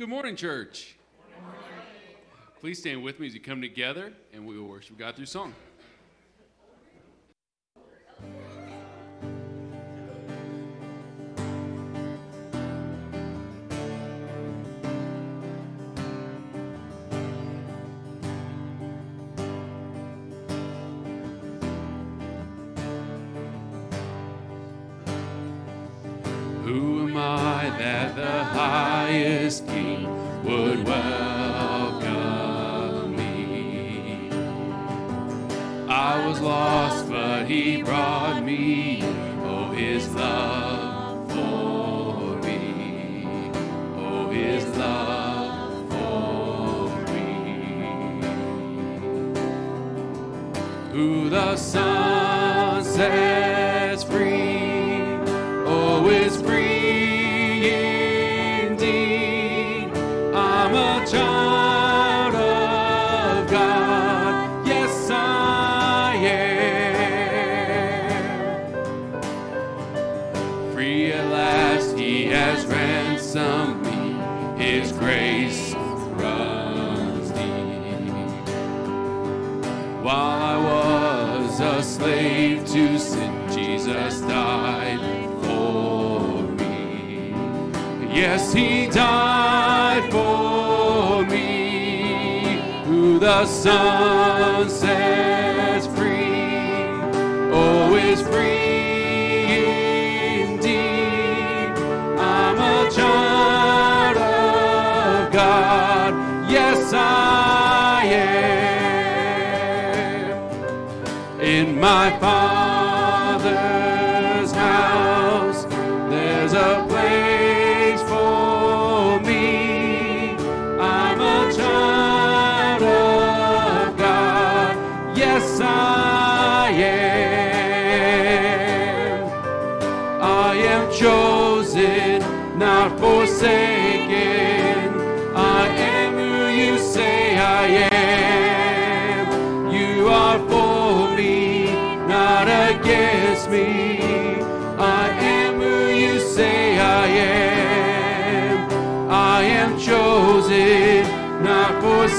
Good morning, church. Good morning. Please stand with me as you come together and we will worship God through song. in my palm.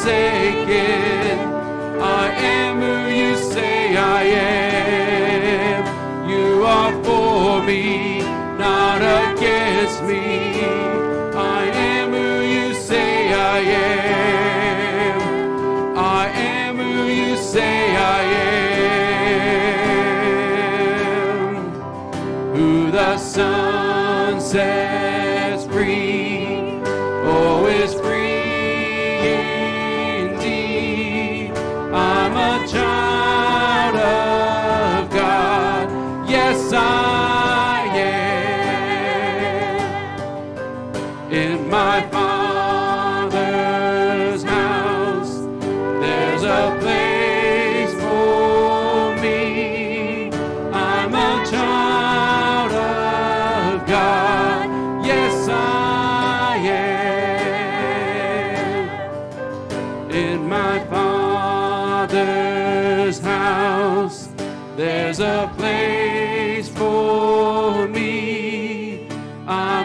forsaken.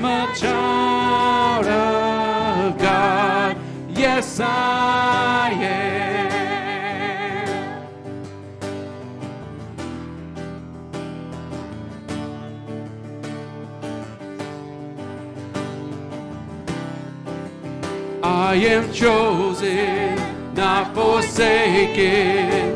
a child of God. Yes, I am. I am chosen, not forsaken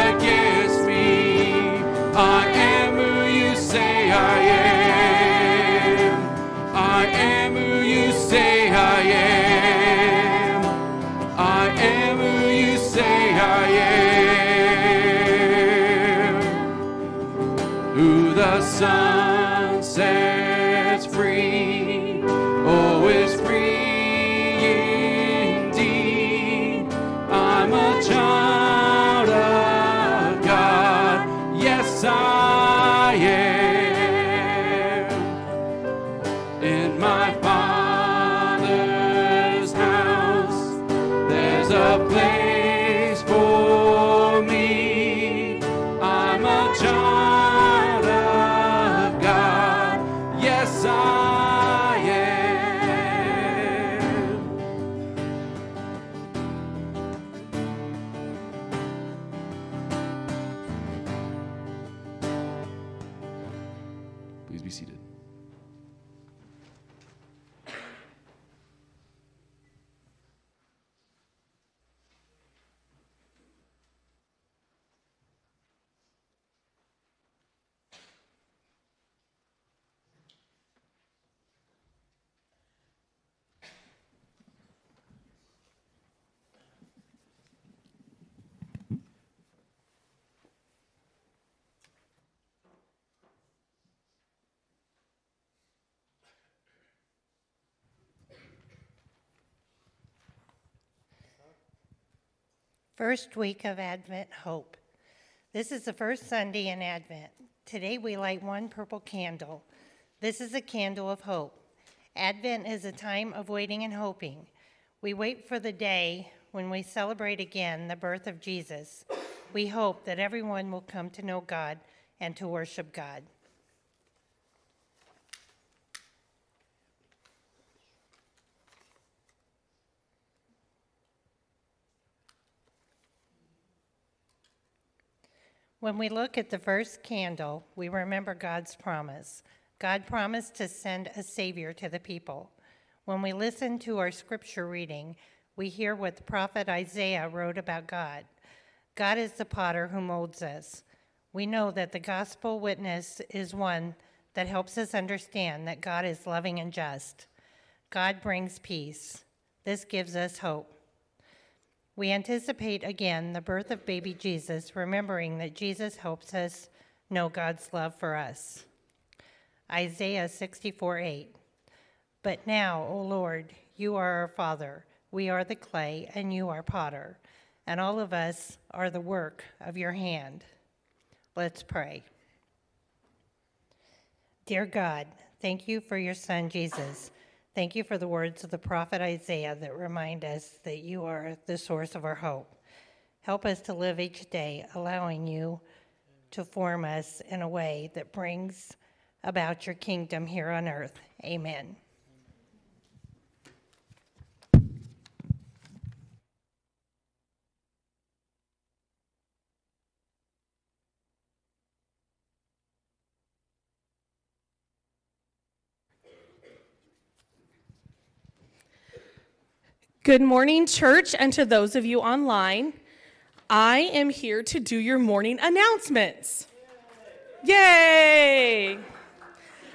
Son First week of Advent Hope. This is the first Sunday in Advent. Today we light one purple candle. This is a candle of hope. Advent is a time of waiting and hoping. We wait for the day when we celebrate again the birth of Jesus. We hope that everyone will come to know God and to worship God. When we look at the first candle, we remember God's promise. God promised to send a Savior to the people. When we listen to our scripture reading, we hear what the prophet Isaiah wrote about God. God is the potter who molds us. We know that the gospel witness is one that helps us understand that God is loving and just. God brings peace. This gives us hope. We anticipate again the birth of baby Jesus, remembering that Jesus helps us know God's love for us. Isaiah 64 8. But now, O Lord, you are our Father. We are the clay, and you are potter, and all of us are the work of your hand. Let's pray. Dear God, thank you for your Son, Jesus. Thank you for the words of the prophet Isaiah that remind us that you are the source of our hope. Help us to live each day, allowing you to form us in a way that brings about your kingdom here on earth. Amen. Good morning, church, and to those of you online. I am here to do your morning announcements. Yay!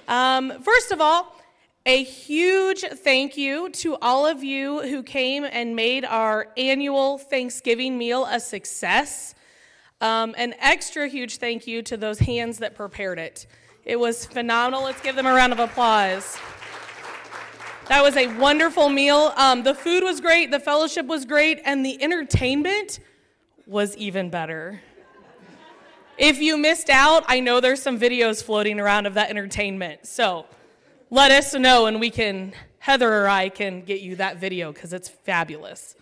Um, first of all, a huge thank you to all of you who came and made our annual Thanksgiving meal a success. Um, an extra huge thank you to those hands that prepared it. It was phenomenal. Let's give them a round of applause. That was a wonderful meal. Um, the food was great, the fellowship was great, and the entertainment was even better. If you missed out, I know there's some videos floating around of that entertainment. So let us know, and we can, Heather or I can get you that video because it's fabulous.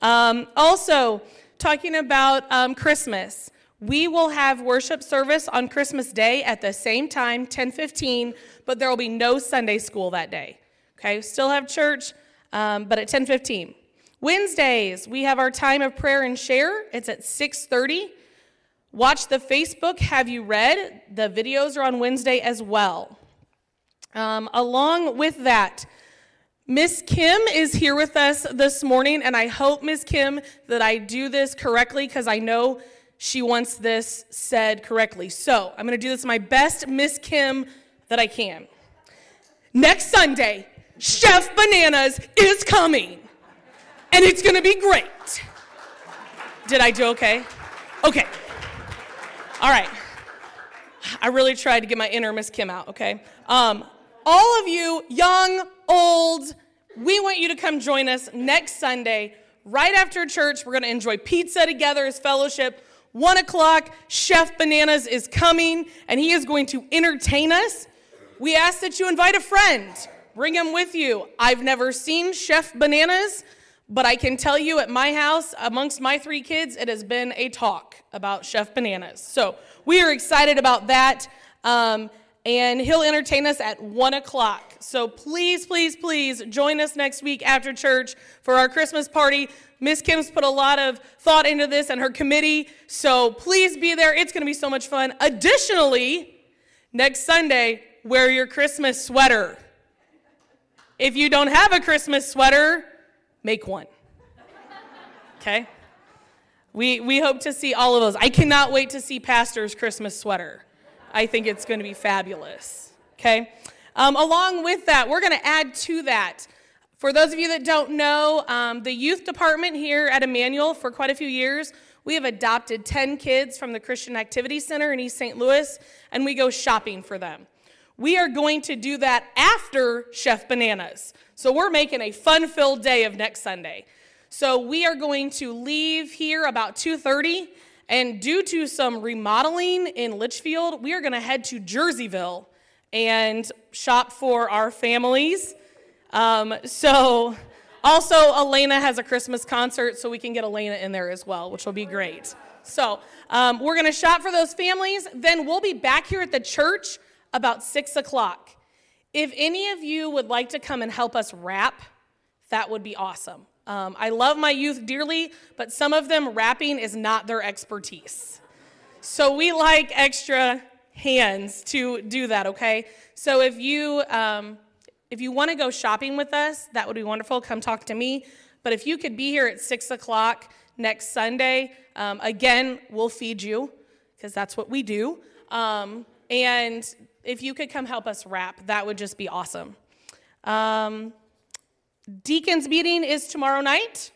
Um, also, talking about um, Christmas, we will have worship service on Christmas Day at the same time, 10:15, but there will be no Sunday school that day. Okay, still have church, um, but at 10:15. Wednesdays, we have our time of prayer and share. It's at 6:30. Watch the Facebook. Have you read? The videos are on Wednesday as well. Um, along with that, Miss Kim is here with us this morning, and I hope, Miss Kim, that I do this correctly because I know she wants this said correctly. So I'm going to do this my best Miss Kim that I can. Next Sunday, Chef Bananas is coming, and it's to be great. Did I do okay? Okay. All right. I really tried to get my inner Miss Kim out, okay? Um, all of you, young, old, we want you to come join us next Sunday, right after church. We're going to enjoy pizza together as fellowship. One o'clock, Chef Bananas is coming, and he is going to entertain us. We ask that you invite a friend, bring him with you. I've never seen Chef Bananas, but I can tell you at my house, amongst my three kids, it has been a talk about Chef Bananas. So we are excited about that. Um, and he'll entertain us at one o'clock. So please, please, please join us next week after church for our Christmas party. Miss Kim's put a lot of thought into this and her committee. So please be there. It's going to be so much fun. Additionally, next Sunday, wear your Christmas sweater. If you don't have a Christmas sweater, make one. Okay? We, we hope to see all of those. I cannot wait to see Pastor's Christmas sweater. I think it's going to be fabulous. Okay? Um, along with that, we're going to add to that. For those of you that don't know, um, the youth department here at Emmanuel for quite a few years, we have adopted 10 kids from the Christian Activity Center in East St. Louis, and we go shopping for them. We are going to do that after Chef Bananas. So we're making a fun-filled day of next Sunday. So we are going to leave here about 2:30 and due to some remodeling in Litchfield, we are going to head to Jerseyville and shop for our families. Um, so also Elena has a Christmas concert, so we can get Elena in there as well, which will be great. So um, we're going to shop for those families. Then we'll be back here at the church about six o'clock. If any of you would like to come and help us wrap, that would be awesome. Um, I love my youth dearly, but some of them rapping is not their expertise. So we like extra hands to do that, okay? So if you um, if you want to go shopping with us, that would be wonderful. Come talk to me. But if you could be here at six o'clock next Sunday, um, again, we'll feed you because that's what we do. Um, and if you could come help us wrap, that would just be awesome. Um, Deacons meeting is tomorrow night.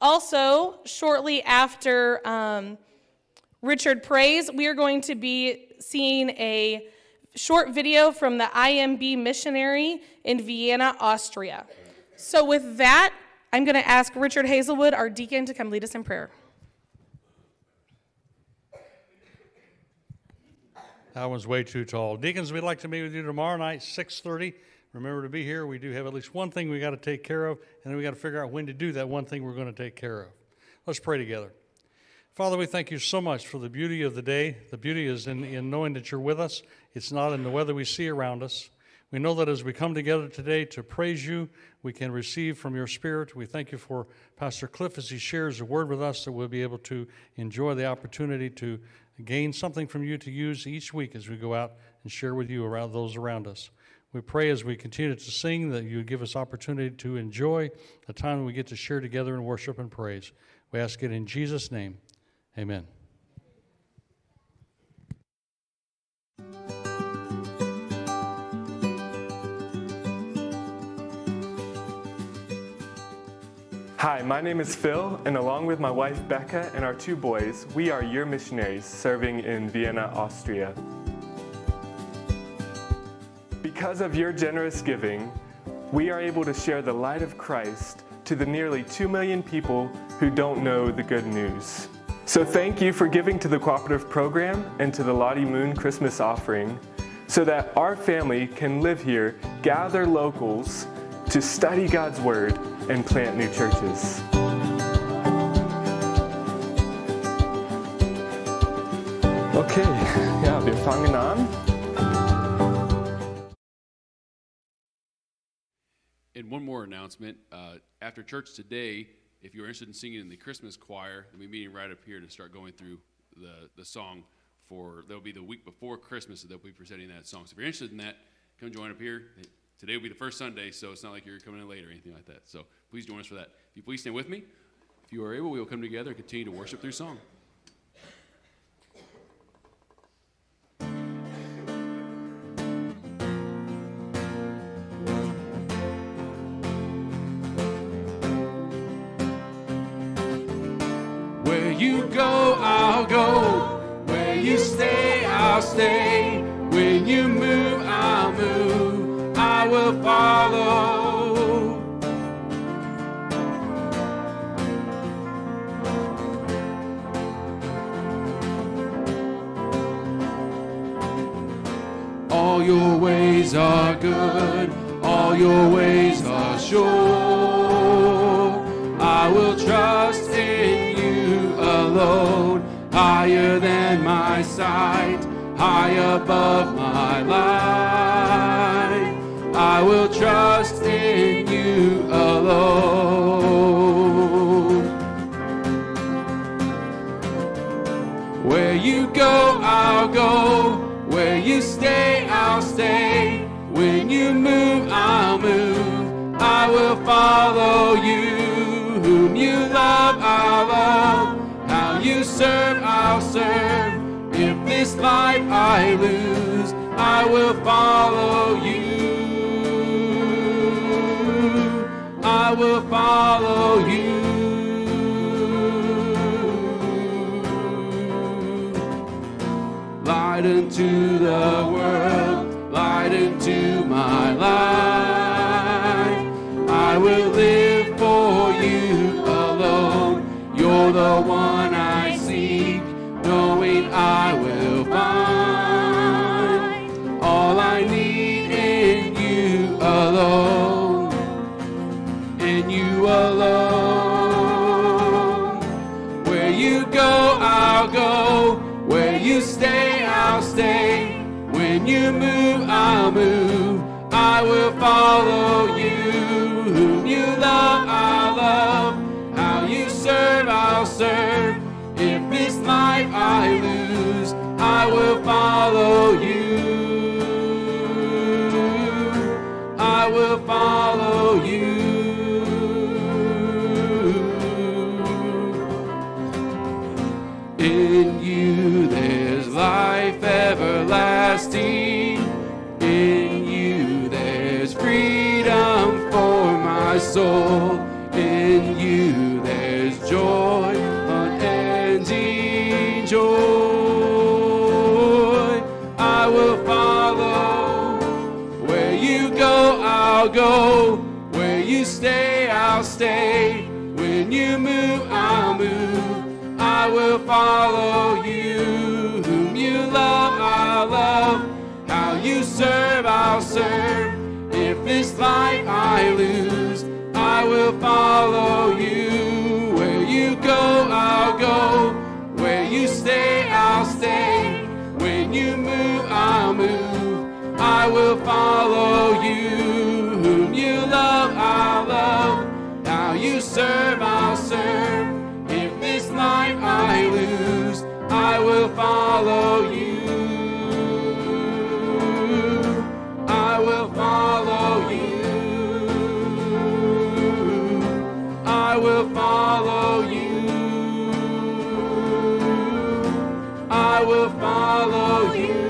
Also, shortly after um, Richard prays, we are going to be seeing a short video from the IMB missionary in Vienna, Austria. So, with that, I'm going to ask Richard Hazelwood, our deacon, to come lead us in prayer. That one's way too tall. Deacons, we'd like to meet with you tomorrow night, 6:30. Remember to be here. We do have at least one thing we got to take care of, and then we got to figure out when to do that one thing we're going to take care of. Let's pray together. Father, we thank you so much for the beauty of the day. The beauty is in, in knowing that you're with us, it's not in the weather we see around us. We know that as we come together today to praise you, we can receive from your Spirit. We thank you for Pastor Cliff as he shares a word with us that we'll be able to enjoy the opportunity to gain something from you to use each week as we go out and share with you around those around us. We pray as we continue to sing that you give us opportunity to enjoy the time we get to share together in worship and praise. We ask it in Jesus' name. Amen. Hi, my name is Phil, and along with my wife Becca and our two boys, we are your missionaries serving in Vienna, Austria. Because of your generous giving, we are able to share the light of Christ to the nearly 2 million people who don't know the good news. So thank you for giving to the cooperative program and to the Lottie Moon Christmas offering so that our family can live here, gather locals to study God's Word and plant new churches. Okay, ja, wir fangen an. And one more announcement. Uh, after church today, if you're interested in singing in the Christmas choir, we'll be meeting right up here to start going through the, the song for, that'll be the week before Christmas that they'll be presenting that song. So if you're interested in that, come join up here. Today will be the first Sunday, so it's not like you're coming in late or anything like that. So please join us for that. If you please stand with me. If you are able, we will come together and continue to worship through song. Where you go, I'll go. Where you stay, I'll stay. Ways are good, all your ways are sure. I will trust in you alone, higher than my sight, high above my life. I will trust in you alone. Where you go, follow you. Whom you love, I'll love. How you serve, I'll serve. If this life I lose, I will follow you. I will follow you. light into the will live for you alone. You're the one I seek, knowing I will find all I need in you alone, in you alone. Where you go, I'll go. Where you stay, I'll stay. When you move, I'll move. I will follow you. Whom you love, I'll love. How you serve, I'll serve. If this life I lose, I will follow you. I will follow you. In you there's life everlasting. Soul. In you there's joy, unending joy. I will follow. Where you go, I'll go. Where you stay, I'll stay. When you move, I'll move. I will follow you. Whom you love, I'll love. How you serve, I'll serve. If this life I lose, will follow you. Where you go, I'll go. Where you stay, I'll stay. When you move, I'll move. I will follow you. Whom you love, I'll love. How you serve, I'll serve. If this life I lose, I will follow you. I will follow you.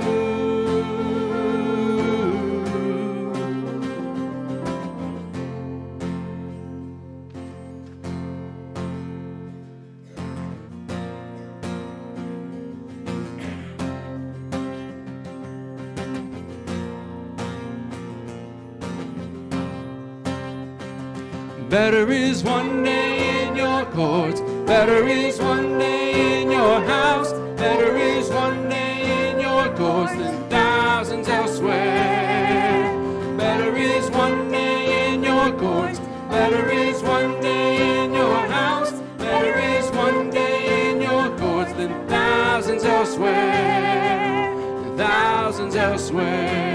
Better is one day in your courts. Better is one day in your house. Better is thousands elsewhere.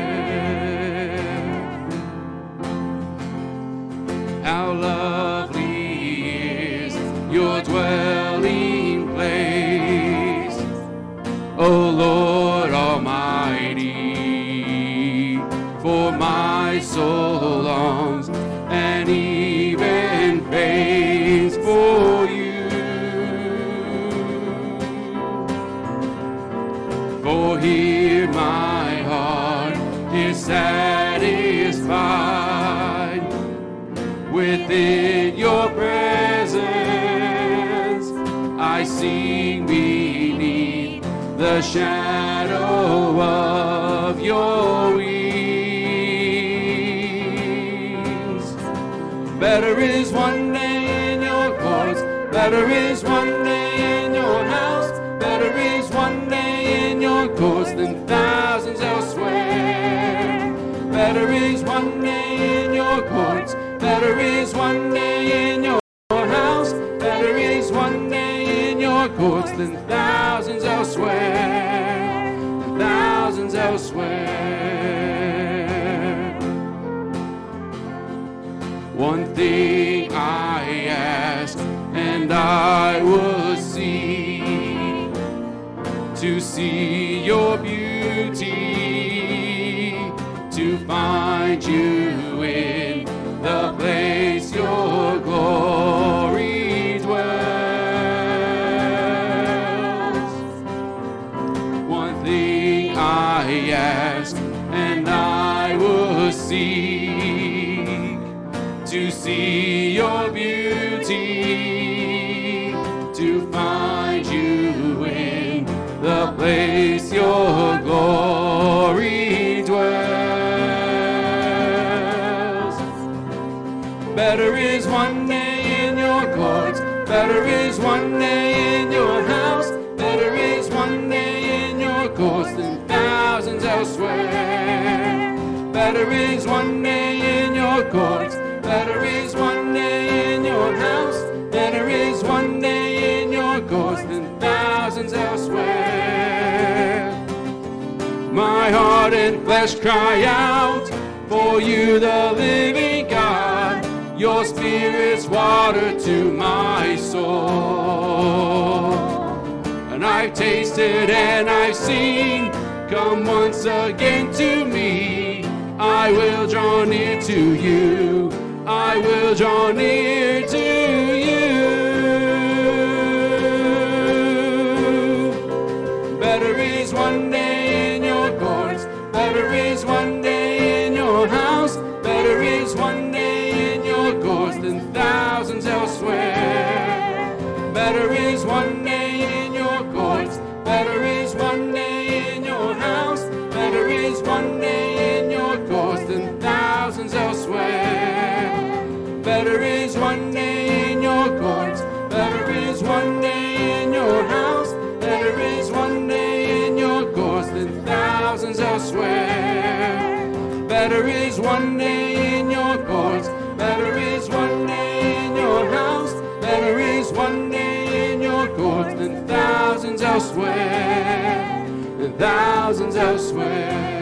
Within your presence. I sing beneath the shadow of your wings. Better is one day in your courts, better is one better is one day in your house, better is one day in your courts than thousands elsewhere, thousands elsewhere. One thing I ask, and I will see to see your beauty, to find you seek to see your beauty, to find you in the place your glory dwells. Better is one day in your courts, better is one day in your house, better is one day in your courts than thousands elsewhere. Better is one day in your courts, better is one day in your house, better is one day in your courts than thousands elsewhere. My heart and flesh cry out for you, the living God. Your spirit's water to my soul. And I've tasted and I've seen. Come once again to me. I will draw near to you. I will draw near to you. Thousands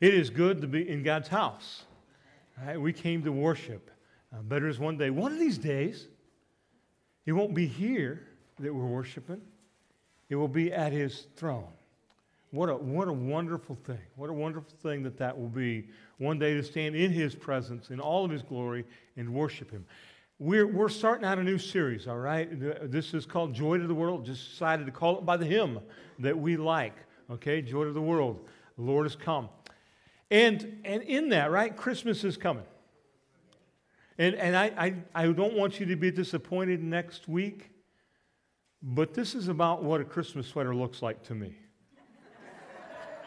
It is good to be in God's house. Right, we came to worship. Uh, better is one day. One of these days, it won't be here that we're worshiping, it will be at His throne. What a, what a wonderful thing. What a wonderful thing that that will be. One day to stand in His presence, in all of His glory, and worship Him. We're, we're starting out a new series, all right? This is called Joy to the World. Just decided to call it by the hymn that we like, okay? Joy to the World. The Lord has come. And, and in that, right, Christmas is coming. And, and I, I, I don't want you to be disappointed next week, but this is about what a Christmas sweater looks like to me.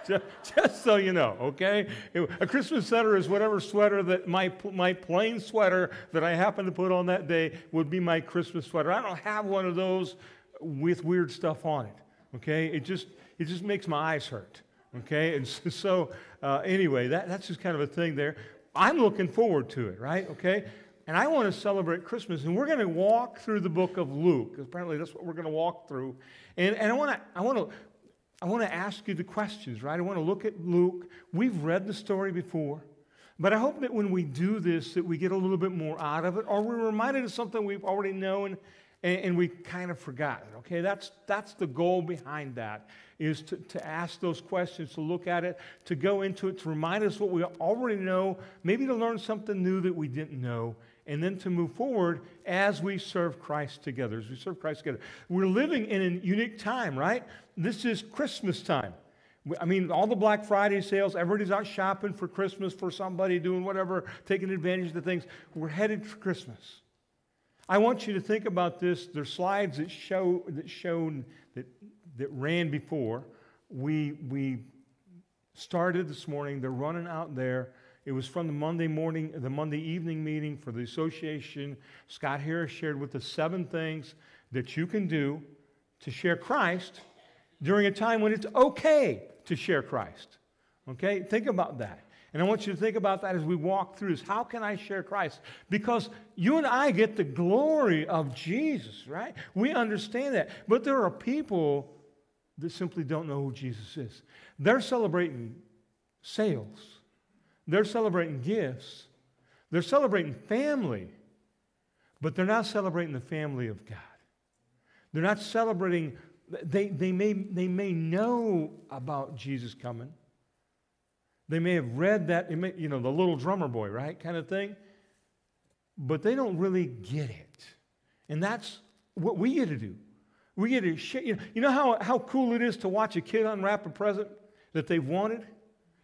just, so you know, okay? A Christmas sweater is whatever sweater that my, my plain sweater that I happen to put on that day would be my Christmas sweater. I don't have one of those with weird stuff on it, okay? It just, it just makes my eyes hurt, okay? And so, uh, anyway, that, that's just kind of a thing there. I'm looking forward to it, right? Okay? And I want to celebrate Christmas, and we're going to walk through the book of Luke. Apparently, that's what we're going to walk through. And, and I want to, I want to, I want to ask you the questions, right? I want to look at Luke. We've read the story before. But I hope that when we do this, that we get a little bit more out of it, or we're reminded of something we've already known and, and we kind of forgot it. Okay, that's that's the goal behind that is to, to ask those questions, to look at it, to go into it, to remind us what we already know, maybe to learn something new that we didn't know, and then to move forward as we serve Christ together, as we serve Christ together. We're living in a unique time, right? This is Christmas time. I mean, all the Black Friday sales, everybody's out shopping for Christmas for somebody, doing whatever, taking advantage of the things. We're headed for Christmas. I want you to think about this. There's slides that show that showed that, that ran before. We, we started this morning. They're running out there. It was from the Monday morning, the Monday evening meeting for the association. Scott Harris shared with us seven things that you can do to share Christ during a time when it's okay to share Christ. Okay? Think about that. And I want you to think about that as we walk through this. How can I share Christ? Because you and I get the glory of Jesus, right? We understand that. But there are people that simply don't know who Jesus is. They're celebrating sales, they're celebrating gifts, they're celebrating family, but they're not celebrating the family of God. They're not celebrating, they, they, may, they may know about Jesus coming. They may have read that, you know, the little drummer boy, right? Kind of thing. But they don't really get it. And that's what we get to do. We get to. You know, you know how, how cool it is to watch a kid unwrap a present that they've wanted,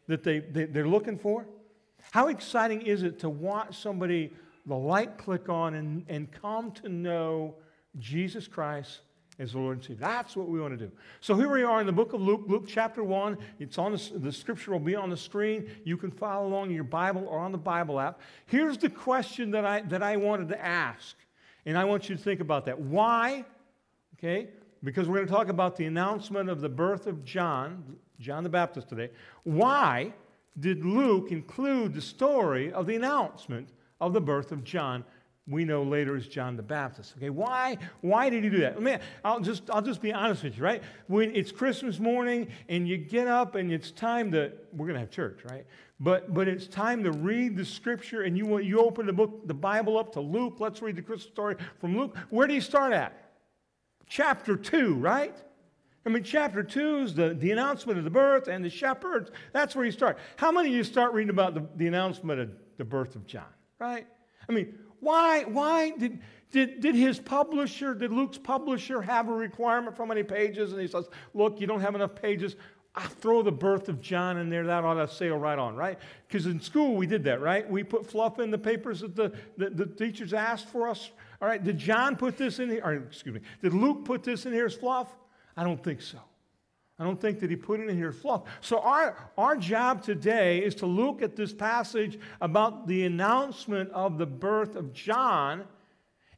that they, they, they're looking for? How exciting is it to watch somebody, the light click on, and, and come to know Jesus Christ as the Lord and Savior. That's what we want to do. So here we are in the book of Luke, Luke chapter 1. It's on the, the scripture will be on the screen. You can follow along in your Bible or on the Bible app. Here's the question that I, that I wanted to ask, and I want you to think about that. Why? Okay, because we're going to talk about the announcement of the birth of John, John the Baptist today. Why did Luke include the story of the announcement of the birth of John we know later is John the Baptist. Okay, why, why did he do that? I mean, I'll just, I'll just be honest with you, right? When it's Christmas morning and you get up and it's time to, we're going to have church, right? But, but it's time to read the scripture and you, you open the book, the Bible up to Luke. Let's read the Christmas story from Luke. Where do you start at? Chapter 2, right? I mean, chapter 2 is the, the announcement of the birth and the shepherds. That's where you start. How many of you start reading about the, the announcement of the birth of John, right? I mean, why, why did, did, did his publisher, did Luke's publisher have a requirement for how many pages? And he says, look, you don't have enough pages. I throw the birth of John in there. That ought to sail right on, right? Because in school we did that, right? We put fluff in the papers that the, the, the, teachers asked for us. All right, did John put this in here? Or, excuse me, did Luke put this in here as fluff? I don't think so. I don't think that he put it in here fluff. So our, our job today is to look at this passage about the announcement of the birth of John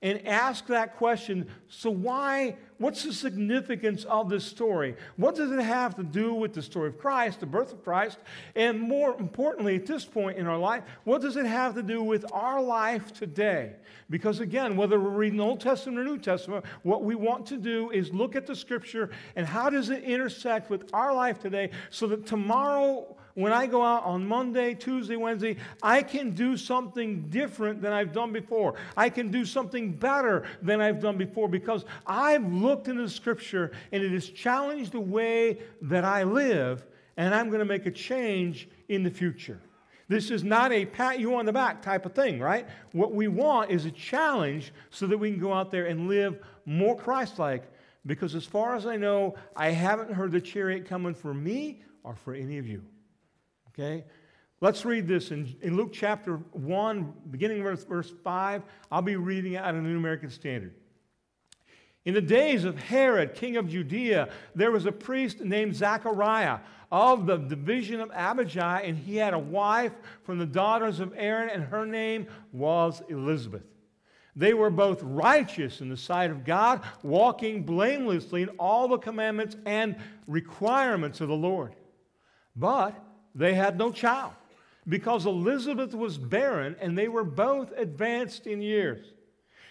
and ask that question so why what's the significance of this story? What does it have to do with the story of christ the birth of christ? And more importantly at this point in our life what does it have to do with our life today? Because again whether we're reading the old testament or new testament what we want to do is look at the scripture and how does it intersect with our life today so that tomorrow when I go out on Monday, Tuesday, Wednesday, I can do something different than I've done before. I can do something better than I've done before because I've looked into the scripture and it has challenged the way that I live, and I'm going to make a change in the future. This is not a pat you on the back type of thing, right? What we want is a challenge so that we can go out there and live more Christ like. Because as far as I know, I haven't heard the chariot coming for me or for any of you. Okay? Let's read this in, in Luke chapter 1, beginning verse, verse 5. I'll be reading out of the New American Standard. In the days of Herod, king of Judea, there was a priest named Zachariah of the division of Abijah, and he had a wife from the daughters of Aaron, and her name was Elizabeth. They were both righteous in the sight of God, walking blamelessly in all the commandments and requirements of the Lord. But they had no child because Elizabeth was barren and they were both advanced in years.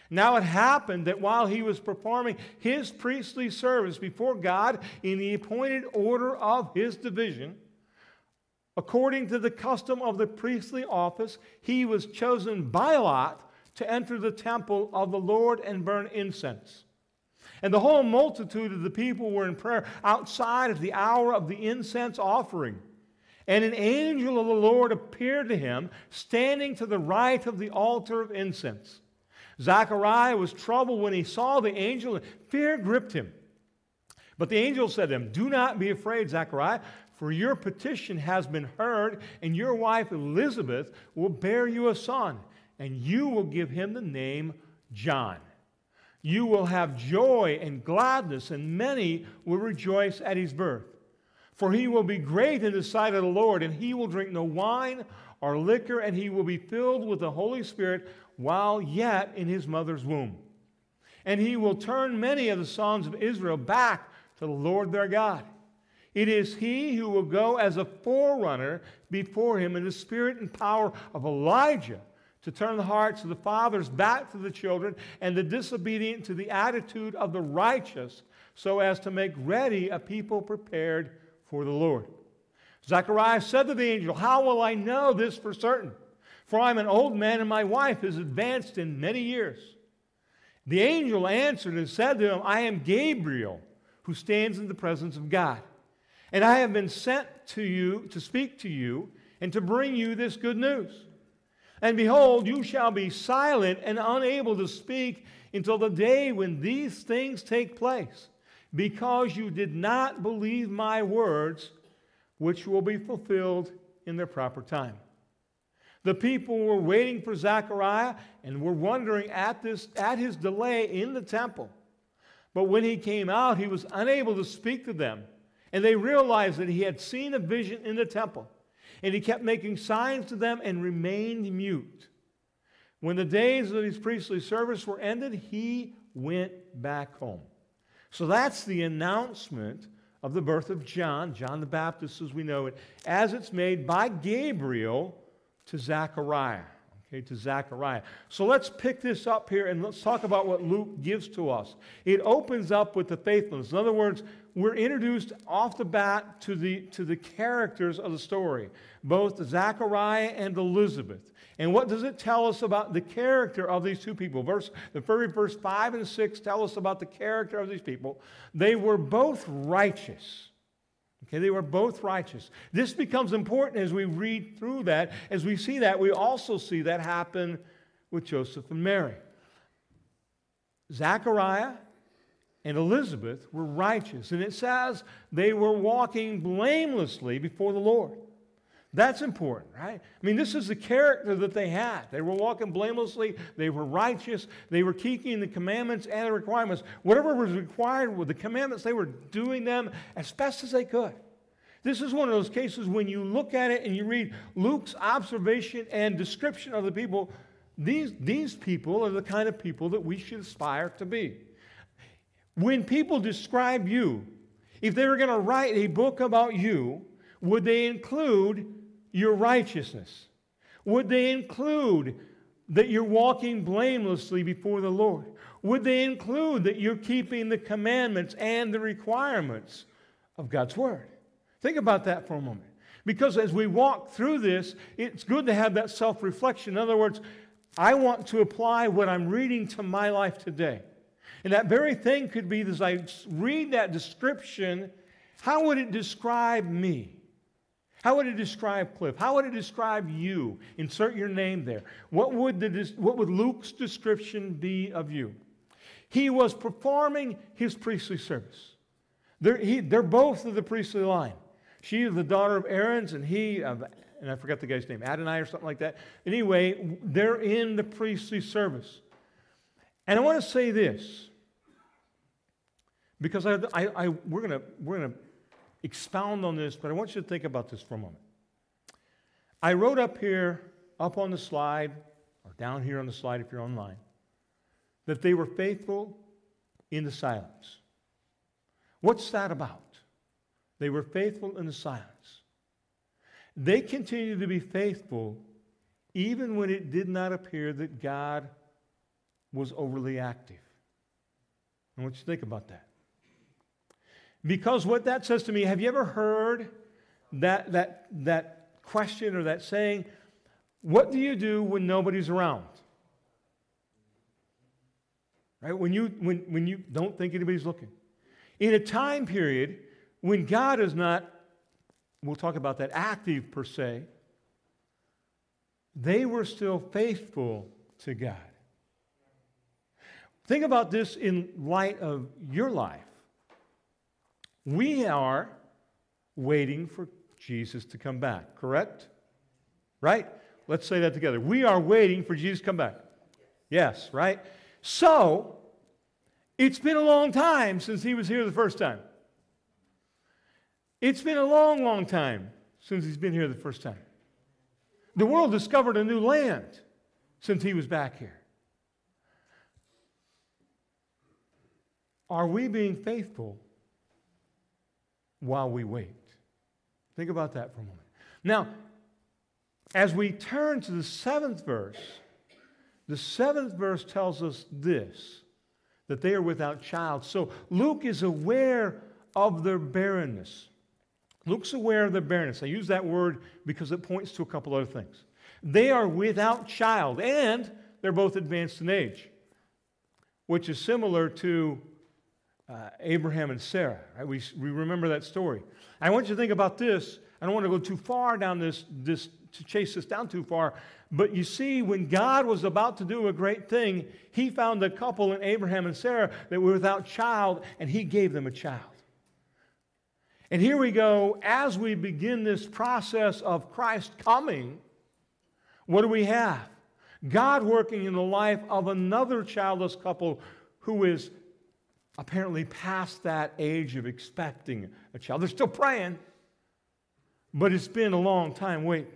Now it happened that while he was performing his priestly service before God in the appointed order of his division, According to the custom of the priestly office, he was chosen by lot to enter the temple of the Lord and burn incense. And the whole multitude of the people were in prayer outside at the hour of the incense offering. And an angel of the Lord appeared to him, standing to the right of the altar of incense. Zechariah was troubled when he saw the angel, and fear gripped him. But the angel said to him, Do not be afraid, Zechariah, for your petition has been heard, and your wife Elizabeth will bear you a son, and you will give him the name John. You will have joy and gladness, and many will rejoice at his birth. For he will be great in the sight of the Lord, and he will drink no wine or liquor, and he will be filled with the Holy Spirit while yet in his mother's womb. And he will turn many of the sons of Israel back to the Lord their God. It is he who will go as a forerunner before him in the spirit and power of Elijah to turn the hearts of the fathers back to the children and the disobedient to the attitude of the righteous, so as to make ready a people prepared for the Lord. Zechariah said to the angel, How will I know this for certain? For I'm an old man and my wife is advanced in many years. The angel answered and said to him, I am Gabriel, who stands in the presence of God. And I have been sent to you to speak to you and to bring you this good news. And behold, you shall be silent and unable to speak until the day when these things take place, because you did not believe my words, which will be fulfilled in their proper time. The people were waiting for Zechariah and were wondering at, this, at his delay in the temple. But when he came out, he was unable to speak to them. And they realized that he had seen a vision in the temple. And he kept making signs to them and remained mute. When the days of his priestly service were ended, he went back home. So that's the announcement of the birth of John, John the Baptist as we know it, as it's made by Gabriel to Zechariah. Okay, to Zechariah. So let's pick this up here and let's talk about what Luke gives to us. It opens up with the faithfulness. In other words, we're introduced off the bat to the, to the characters of the story, both Zechariah and Elizabeth. And what does it tell us about the character of these two people? Verse, the very verse 5 and 6 tell us about the character of these people. They were both righteous. Okay, they were both righteous. This becomes important as we read through that. As we see that, we also see that happen with Joseph and Mary. Zechariah and Elizabeth were righteous, and it says they were walking blamelessly before the Lord. That's important, right? I mean, this is the character that they had. They were walking blamelessly, they were righteous, they were keeping the commandments and the requirements. Whatever was required with the commandments, they were doing them as best as they could. This is one of those cases when you look at it and you read Luke's observation and description of the people, these, these people are the kind of people that we should aspire to be. When people describe you, if they were going to write a book about you, would they include your righteousness? Would they include that you're walking blamelessly before the Lord? Would they include that you're keeping the commandments and the requirements of God's Word? Think about that for a moment. Because as we walk through this, it's good to have that self reflection. In other words, I want to apply what I'm reading to my life today. And that very thing could be as I read that description, how would it describe me? How would it describe Cliff? How would it describe you? Insert your name there. What would, the, what would Luke's description be of you? He was performing his priestly service. They're, he, they're both of the priestly line. She is the daughter of Aaron's, and he, uh, and I forgot the guy's name, Adonai or something like that. Anyway, they're in the priestly service. And I want to say this, because I, I, I we're going to we're gonna expound on this, but I want you to think about this for a moment. I wrote up here, up on the slide, or down here on the slide if you're online, that they were faithful in the silence. What's that about? They were faithful in the silence. They continued to be faithful even when it did not appear that God was overly active. I want you to think about that. Because what that says to me, have you ever heard that, that, that question or that saying, what do you do when nobody's around? Right? When you, when, when you don't think anybody's looking. In a time period when God is not, we'll talk about that, active per se, they were still faithful to God. Think about this in light of your life. We are waiting for Jesus to come back, correct? Right? Let's say that together. We are waiting for Jesus to come back. Yes, right? So, it's been a long time since he was here the first time. It's been a long, long time since he's been here the first time. The world discovered a new land since he was back here. Are we being faithful while we wait? Think about that for a moment. Now, as we turn to the seventh verse, the seventh verse tells us this that they are without child. So Luke is aware of their barrenness. Luke's aware of their barrenness. I use that word because it points to a couple other things. They are without child, and they're both advanced in age, which is similar to uh, Abraham and Sarah. Right? We, we remember that story. I want you to think about this. I don't want to go too far down this, this to chase this down too far. But you see, when God was about to do a great thing, He found a couple in Abraham and Sarah that were without child, and He gave them a child. And here we go, as we begin this process of Christ coming, what do we have? God working in the life of another childless couple who is apparently past that age of expecting a child. They're still praying, but it's been a long time waiting.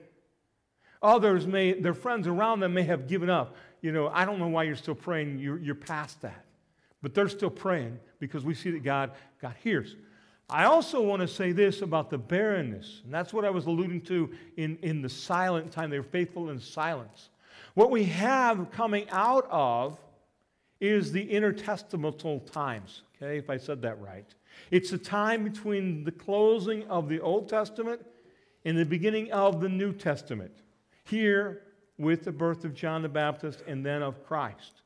Others may, their friends around them may have given up. You know, I don't know why you're still praying. You're, you're past that. But they're still praying because we see that God, God hears. I also want to say this about the barrenness, and that's what I was alluding to in, in the silent time. They were faithful in silence. What we have coming out of is the intertestamental times, okay, if I said that right. It's the time between the closing of the Old Testament and the beginning of the New Testament here with the birth of John the Baptist and then of Christ.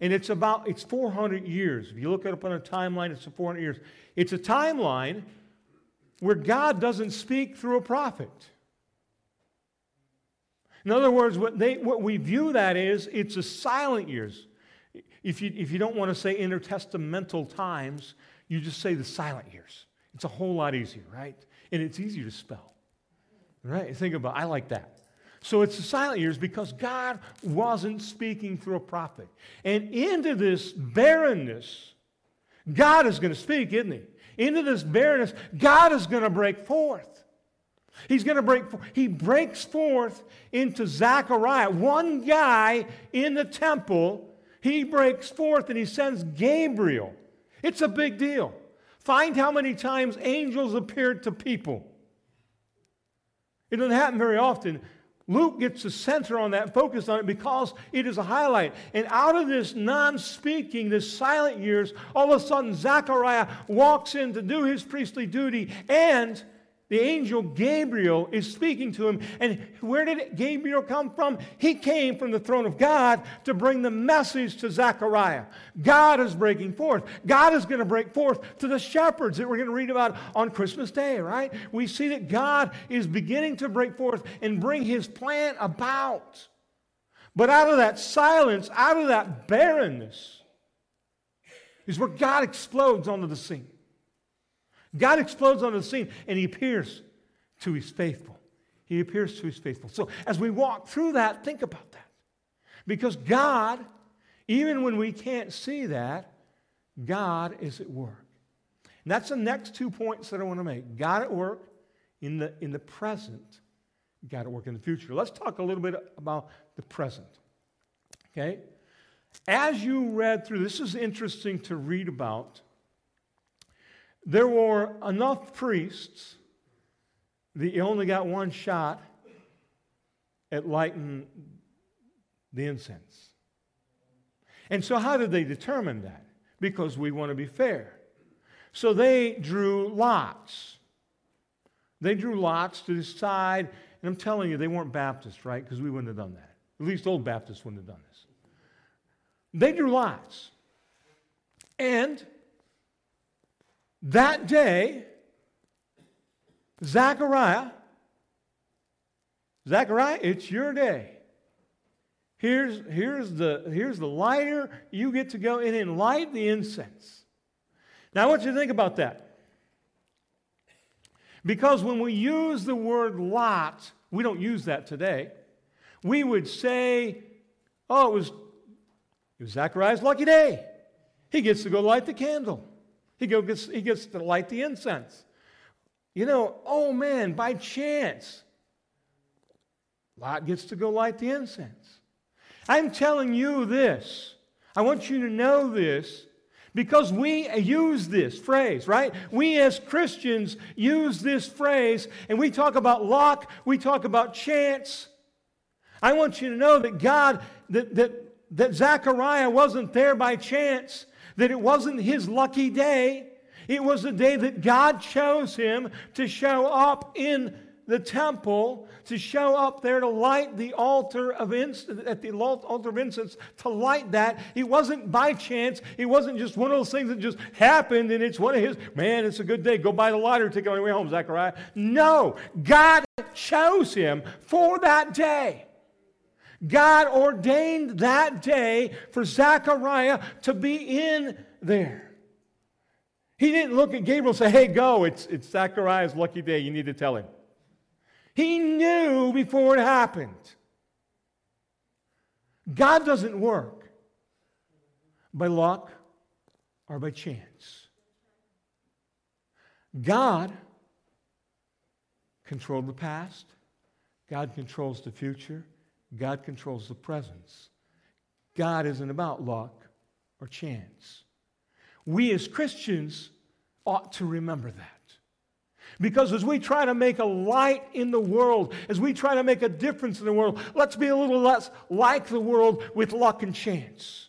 And it's about, it's 400 years. If you look it up on a timeline, it's 400 years. It's a timeline where God doesn't speak through a prophet. In other words, what, they, what we view that is, it's a silent years. If you, if you don't want to say intertestamental times, you just say the silent years. It's a whole lot easier, right? And it's easier to spell. Right? Think about I like that. So it's the silent years because God wasn't speaking through a prophet. And into this barrenness, God is going to speak, isn't he? Into this barrenness, God is going to break forth. He's going to break forth. He breaks forth into Zechariah, one guy in the temple. He breaks forth and he sends Gabriel. It's a big deal. Find how many times angels appeared to people. It doesn't happen very often, Luke gets the center on that, focus on it, because it is a highlight. And out of this non speaking, this silent years, all of a sudden Zechariah walks in to do his priestly duty, and the angel Gabriel is speaking to him. And where did Gabriel come from? He came from the throne of God to bring the message to Zechariah. God is breaking forth. God is going to break forth to the shepherds that we're going to read about on Christmas Day, right? We see that God is beginning to break forth and bring his plan about. But out of that silence, out of that barrenness, is where God explodes onto the scene. God explodes on the scene and he appears to his faithful. He appears to his faithful. So as we walk through that, think about that. Because God, even when we can't see that, God is at work. And that's the next two points that I want to make. God at work in the, in the present, God at work in the future. Let's talk a little bit about the present. Okay? As you read through, this is interesting to read about there were enough priests that you only got one shot at lighting the incense. And so, how did they determine that? Because we want to be fair. So, they drew lots. They drew lots to decide And I'm telling you, they weren't Baptists, right? Because we wouldn't have done that. At least old Baptists wouldn't have done this. They drew lots. And that day, Zechariah, Zechariah, it's your day. Here's, here's, the, here's the lighter. You get to go in and light the incense. Now, I want you to think about that. Because when we use the word lot, we don't use that today. We would say, oh, it was, it was Zechariah's lucky day. He gets to go light the candle. He, gets, he gets to light the incense. You know, oh man, by chance, Lot gets to go light the incense. I'm telling you this. I want you to know this because we use this phrase, right? We as Christians use this phrase and we talk about luck, we talk about chance. I want you to know that God, that, that, that Zechariah wasn't there by chance, that it wasn't his lucky day. It was the day that God chose him to show up in the temple to show up there to light the altar of incense, at the altar of incense, to light that. It wasn't by chance. It wasn't just one of those things that just happened and it's one of his, man, it's a good day. Go buy the lighter ticket on your way home, Zechariah. No, God chose him for that day. God ordained that day for Zechariah to be in there. He didn't look at Gabriel and say, hey, go, it's, it's Zechariah's lucky day. You need to tell him. He knew before it happened. God doesn't work by luck or by chance. God controlled the past, God controls the future, God controls the presence. God isn't about luck or chance. We as Christians ought to remember that. Because as we try to make a light in the world, as we try to make a difference in the world, let's be a little less like the world with luck and chance.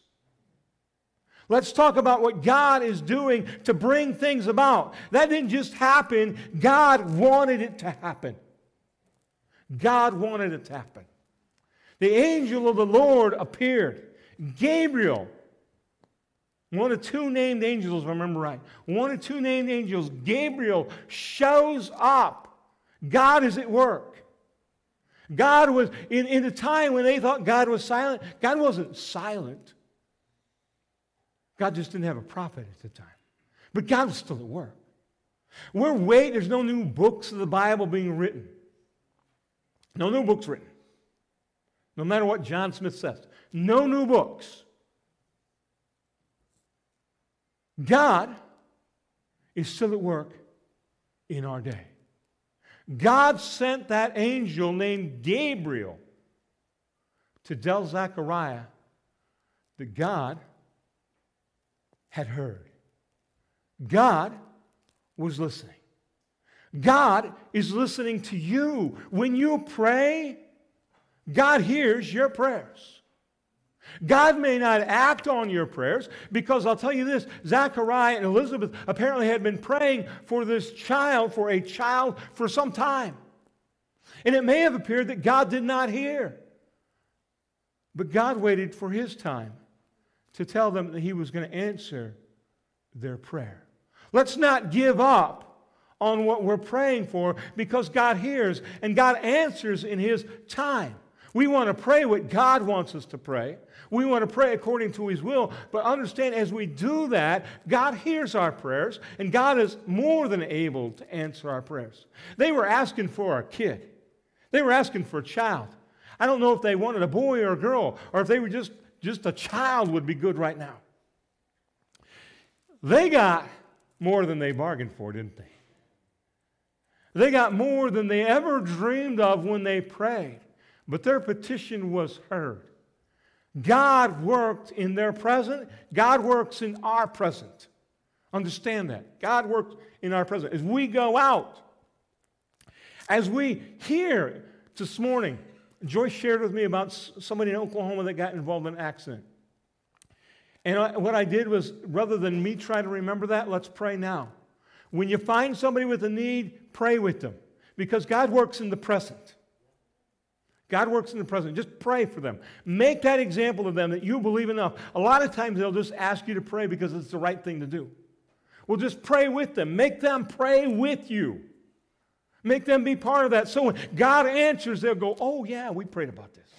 Let's talk about what God is doing to bring things about. That didn't just happen, God wanted it to happen. God wanted it to happen. The angel of the Lord appeared. Gabriel one of two named angels, if I remember right. One of two named angels, Gabriel, shows up. God is at work. God was, in, in a time when they thought God was silent, God wasn't silent. God just didn't have a prophet at the time. But God was still at work. We're waiting. There's no new books of the Bible being written. No new books written. No matter what John Smith says. No new books. God is still at work in our day. God sent that angel named Gabriel to tell Zechariah that God had heard. God was listening. God is listening to you. When you pray, God hears your prayers. God may not act on your prayers because I'll tell you this Zechariah and Elizabeth apparently had been praying for this child, for a child, for some time. And it may have appeared that God did not hear. But God waited for his time to tell them that he was going to answer their prayer. Let's not give up on what we're praying for because God hears and God answers in his time. We want to pray what God wants us to pray. We want to pray according to His will. But understand, as we do that, God hears our prayers, and God is more than able to answer our prayers. They were asking for a kid, they were asking for a child. I don't know if they wanted a boy or a girl, or if they were just, just a child would be good right now. They got more than they bargained for, didn't they? They got more than they ever dreamed of when they prayed. But their petition was heard. God worked in their present, God works in our present. Understand that. God works in our present. As we go out, as we hear this morning, Joyce shared with me about somebody in Oklahoma that got involved in an accident. And what I did was, rather than me try to remember that, let's pray now. When you find somebody with a need, pray with them because God works in the present. God works in the present. Just pray for them. Make that example of them that you believe enough. A lot of times they'll just ask you to pray because it's the right thing to do. Well, just pray with them. Make them pray with you. Make them be part of that. So when God answers, they'll go, Oh, yeah, we prayed about this.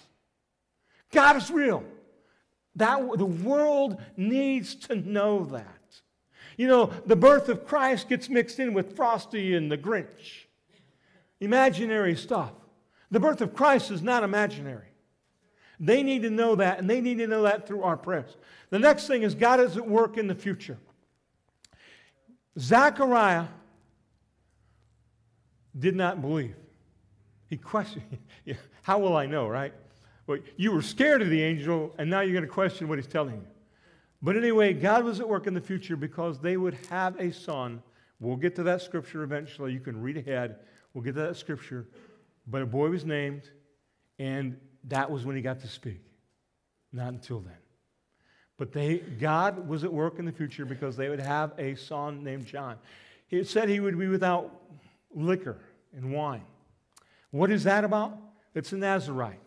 God is real. That, the world needs to know that. You know, the birth of Christ gets mixed in with Frosty and the Grinch. Imaginary stuff. The birth of Christ is not imaginary. They need to know that, and they need to know that through our prayers. The next thing is God is at work in the future. Zechariah did not believe. He questioned, How will I know, right? Well, you were scared of the angel, and now you're going to question what he's telling you. But anyway, God was at work in the future because they would have a son. We'll get to that scripture eventually. You can read ahead. We'll get to that scripture. But a boy was named, and that was when he got to speak. Not until then. But they, God was at work in the future because they would have a son named John. It said he would be without liquor and wine. What is that about? It's a Nazarite.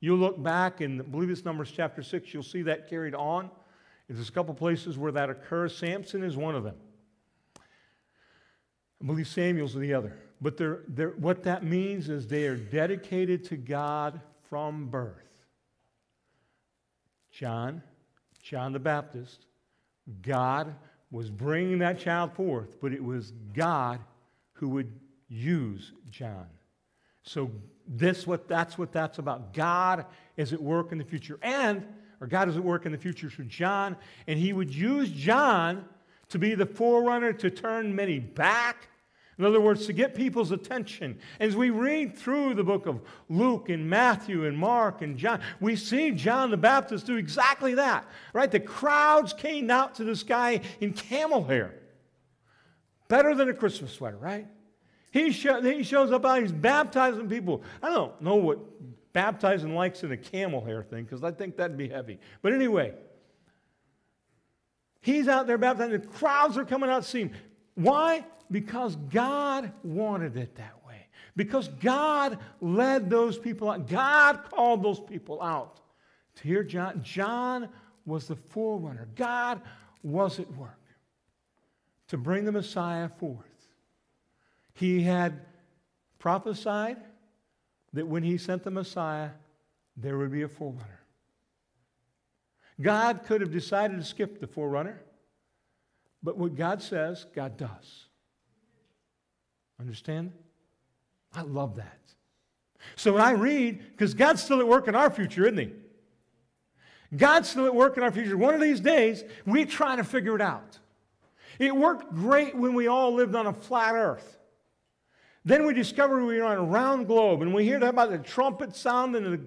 You look back, and I believe it's Numbers chapter 6, you'll see that carried on. There's a couple places where that occurs. Samson is one of them. I believe Samuel's the other. But they're, they're, what that means is they are dedicated to God from birth. John, John the Baptist, God was bringing that child forth, but it was God who would use John. So this what that's what that's about. God is at work in the future. And or God is at work in the future through John, and he would use John to be the forerunner to turn many back. In other words, to get people's attention. As we read through the book of Luke and Matthew and Mark and John, we see John the Baptist do exactly that, right? The crowds came out to this guy in camel hair. Better than a Christmas sweater, right? He, he shows up out, he's baptizing people. I don't know what baptizing likes in a camel hair thing because I think that'd be heavy. But anyway, he's out there baptizing. The crowds are coming out to see him. Why? Because God wanted it that way. Because God led those people out. God called those people out to hear John. John was the forerunner. God was at work to bring the Messiah forth. He had prophesied that when he sent the Messiah, there would be a forerunner. God could have decided to skip the forerunner, but what God says, God does. Understand? I love that. So when I read, because God's still at work in our future, isn't He? God's still at work in our future. One of these days, we try to figure it out. It worked great when we all lived on a flat earth. Then we discovered we were on a round globe, and we hear about the trumpet sound and the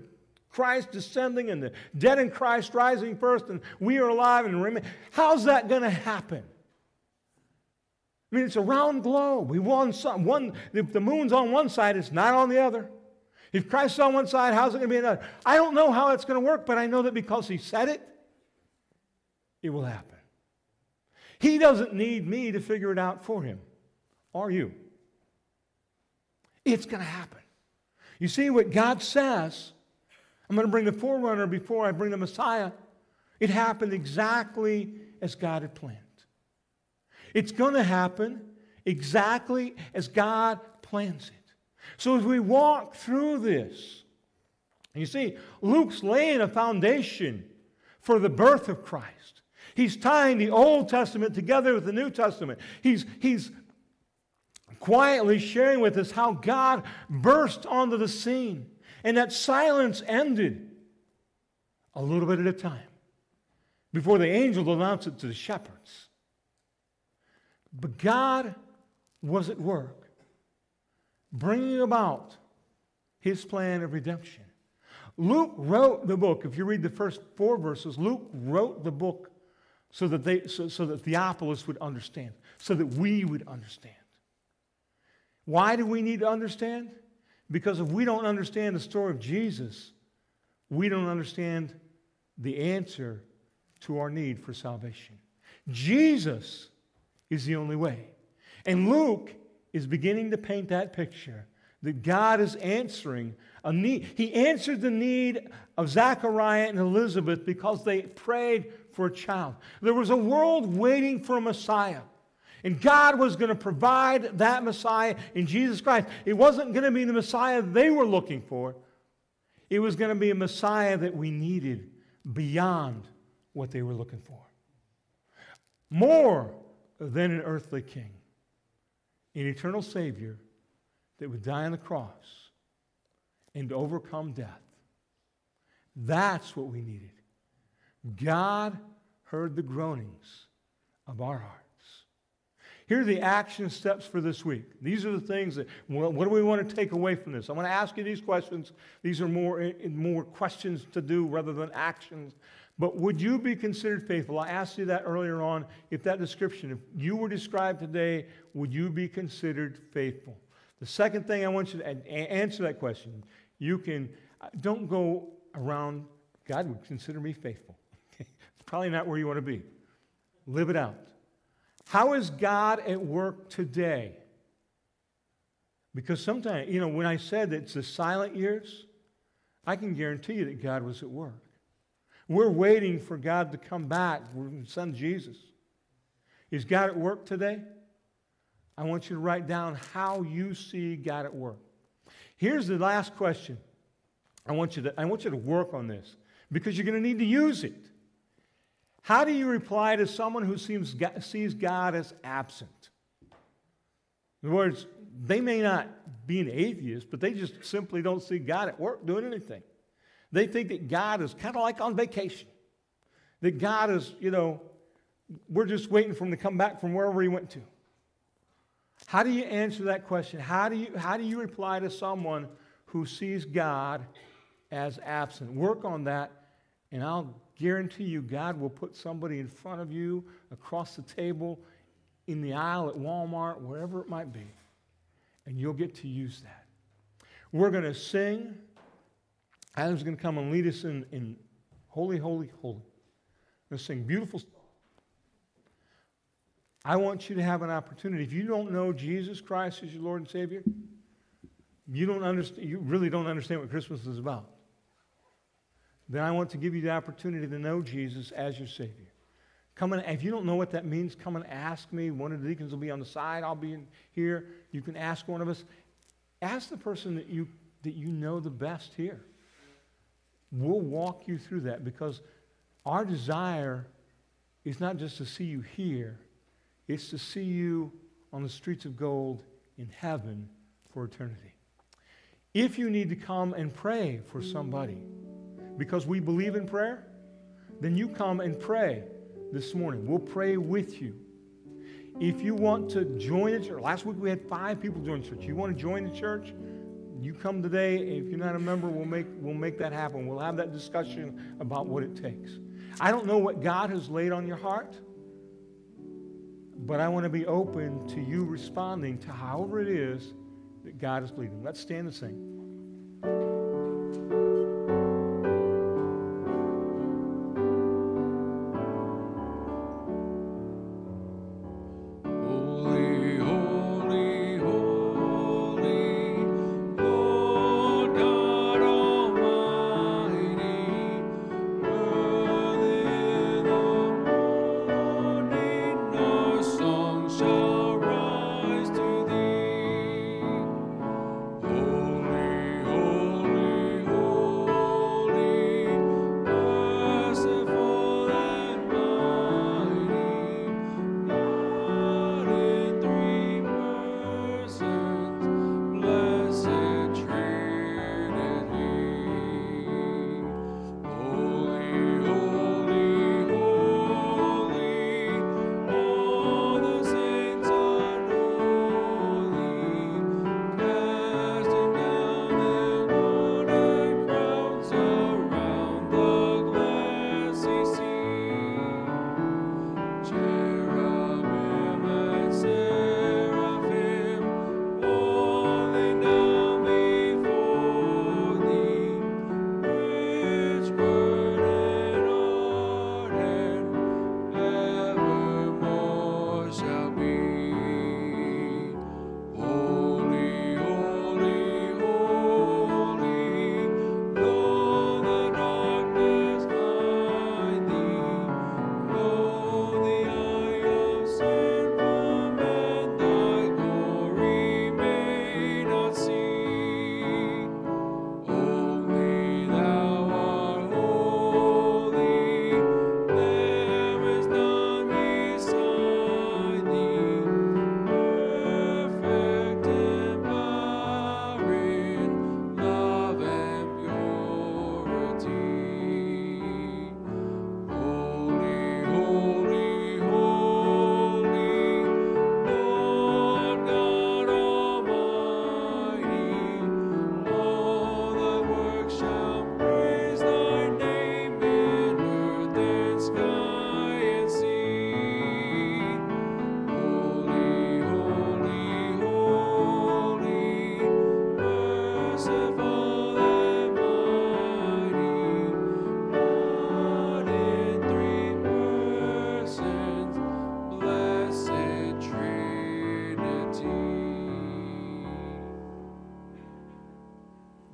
Christ descending and the dead in Christ rising first, and we are alive and remain. How's that going to happen? I mean, it's a round globe. We want some, one, if the moon's on one side, it's not on the other. If Christ's on one side, how's it going to be another? I don't know how it's going to work, but I know that because He said it, it will happen. He doesn't need me to figure it out for Him, or you. It's going to happen. You see what God says? I'm going to bring the forerunner before I bring the Messiah. It happened exactly as God had planned. It's going to happen exactly as God plans it. So as we walk through this, you see, Luke's laying a foundation for the birth of Christ. He's tying the Old Testament together with the New Testament. He's, he's quietly sharing with us how God burst onto the scene. And that silence ended a little bit at a time before the angel announced it to the shepherds. But God was at work bringing about his plan of redemption. Luke wrote the book. If you read the first four verses, Luke wrote the book so that, they, so, so that Theophilus would understand, so that we would understand. Why do we need to understand? Because if we don't understand the story of Jesus, we don't understand the answer to our need for salvation. Jesus is the only way. And Luke is beginning to paint that picture that God is answering a need. He answered the need of Zechariah and Elizabeth because they prayed for a child. There was a world waiting for a Messiah. And God was going to provide that Messiah in Jesus Christ. It wasn't going to be the Messiah they were looking for, it was going to be a Messiah that we needed beyond what they were looking for. More than an earthly king, an eternal Savior that would die on the cross and overcome death. That's what we needed. God heard the groanings of our hearts. Here are the action steps for this week. These are the things that, what do we want to take away from this? I'm going to ask you these questions. These are more, eh, more questions to do rather than actions. But would you be considered faithful? I asked you that earlier on. If that description, if you were described today, would you be considered faithful? The second thing I want you to answer that question. You can, uh, don't go around, God would consider me faithful. probably not where you want to be. Live it out. How is God at work today? Because sometimes, you know, when I said that it's the silent years, I can guarantee you that God was at work. We're waiting for God to come back, Son Jesus. Is God at work today? I want you to write down how you see God at work. Here's the last question. I want you to, I want you to work on this because you're going to need to use it. How do you reply to someone who seems, sees God as absent? In other words, they may not be an atheist, but they just simply don't see God at work doing anything. They think that God is kind of like on vacation. That God is, you know, we're just waiting for him to come back from wherever he went to. How do you answer that question? How do you, how do you reply to someone who sees God as absent? Work on that, and I'll guarantee you God will put somebody in front of you, across the table, in the aisle at Walmart, wherever it might be, and you'll get to use that. We're going to sing. Adam's going to come and lead us in, in Holy, Holy, Holy. We're going to sing beautiful I want you to have an opportunity. If you don't know Jesus Christ as your Lord and Savior, you don't understand, you really don't understand what Christmas is about. Then I want to give you the opportunity to know Jesus as your Savior. Come and if you don't know what that means, come and ask me. One of the deacons will be on the side. I'll be in here. You can ask one of us. Ask the person that you that you know the best here. We'll walk you through that because our desire is not just to see you here, it's to see you on the streets of gold in heaven for eternity. If you need to come and pray for somebody because we believe in prayer, then you come and pray this morning. We'll pray with you. If you want to join the church, last week we had five people join the church. You want to join the church? You come today. If you're not a member, we'll make, we'll make that happen. We'll have that discussion about what it takes. I don't know what God has laid on your heart, but I want to be open to you responding to however it is that God is leading. Let's stand and sing.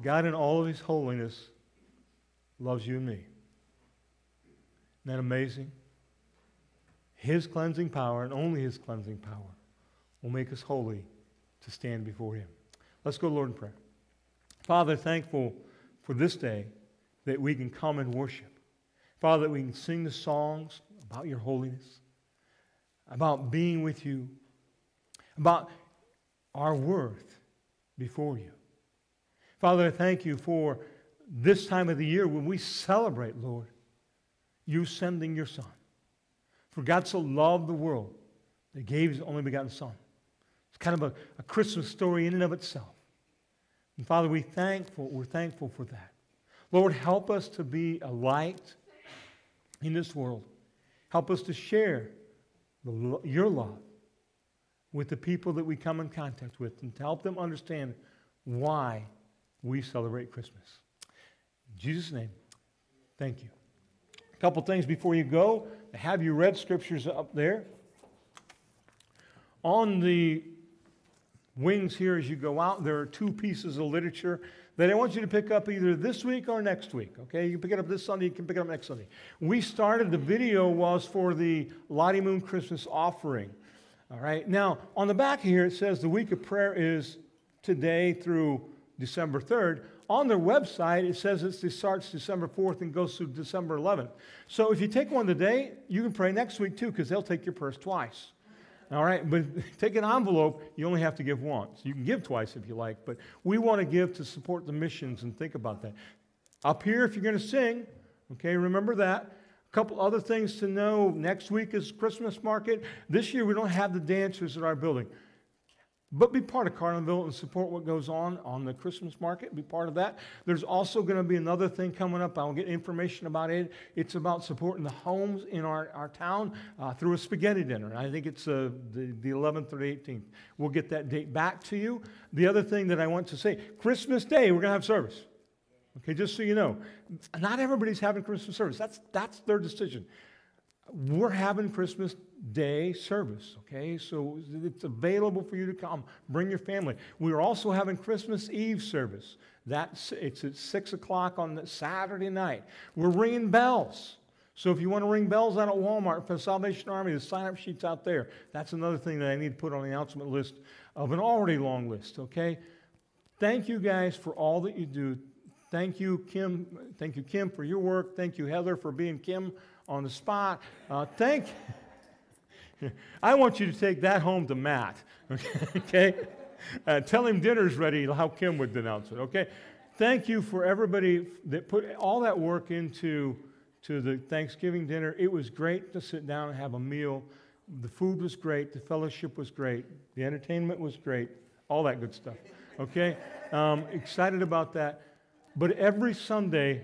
God, in all of his holiness, loves you and me. Isn't that amazing? His cleansing power, and only his cleansing power, will make us holy to stand before him. Let's go, Lord, in prayer. Father, thankful for this day that we can come and worship. Father, that we can sing the songs about your holiness, about being with you, about our worth before you. Father, I thank you for this time of the year when we celebrate, Lord, you sending your Son. For God so loved the world that gave his only begotten Son. It's kind of a, a Christmas story in and of itself. And Father, we thankful, we're thankful for that. Lord, help us to be a light in this world. Help us to share the, your love with the people that we come in contact with and to help them understand why we celebrate Christmas. In Jesus' name, thank you. A couple things before you go. Have you read scriptures up there? On the wings here as you go out, there are two pieces of literature that I want you to pick up either this week or next week. Okay, you can pick it up this Sunday, you can pick it up next Sunday. We started, the video was for the Lottie Moon Christmas offering. All right, now on the back here it says the week of prayer is today through December 3rd. On their website, it says it starts December 4th and goes through December 11th. So if you take one today, you can pray next week too, because they'll take your purse twice. All right, but take an envelope, you only have to give once. You can give twice if you like, but we want to give to support the missions and think about that. Up here, if you're going to sing, okay, remember that. A couple other things to know. Next week is Christmas market. This year, we don't have the dancers at our building. But be part of Carlinville and support what goes on on the Christmas market. Be part of that. There's also going to be another thing coming up. I'll get information about it. It's about supporting the homes in our, our town uh, through a spaghetti dinner. I think it's uh, the, the 11th or the 18th. We'll get that date back to you. The other thing that I want to say Christmas Day, we're going to have service. Okay, just so you know. Not everybody's having Christmas service. That's, that's their decision we're having Christmas Day service, okay? So it's available for you to come. Bring your family. We're also having Christmas Eve service. That's, it's at 6 o'clock on Saturday night. We're ringing bells. So if you want to ring bells out at Walmart for Salvation Army, the sign-up sheet's out there. That's another thing that I need to put on the announcement list of an already long list, okay? Thank you guys for all that you do. Thank you, Kim. Thank you, Kim, for your work. Thank you, Heather, for being Kim on the spot. Uh, thank I want you to take that home to Matt, okay? Uh, tell him dinner's ready, how Kim would denounce it, okay? Thank you for everybody that put all that work into to the Thanksgiving dinner. It was great to sit down and have a meal. The food was great, the fellowship was great, the entertainment was great, all that good stuff, okay? Um, excited about that. But every Sunday,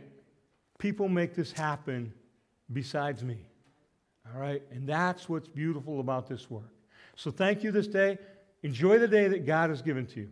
people make this happen besides me. All right? And that's what's beautiful about this work. So thank you this day. Enjoy the day that God has given to you.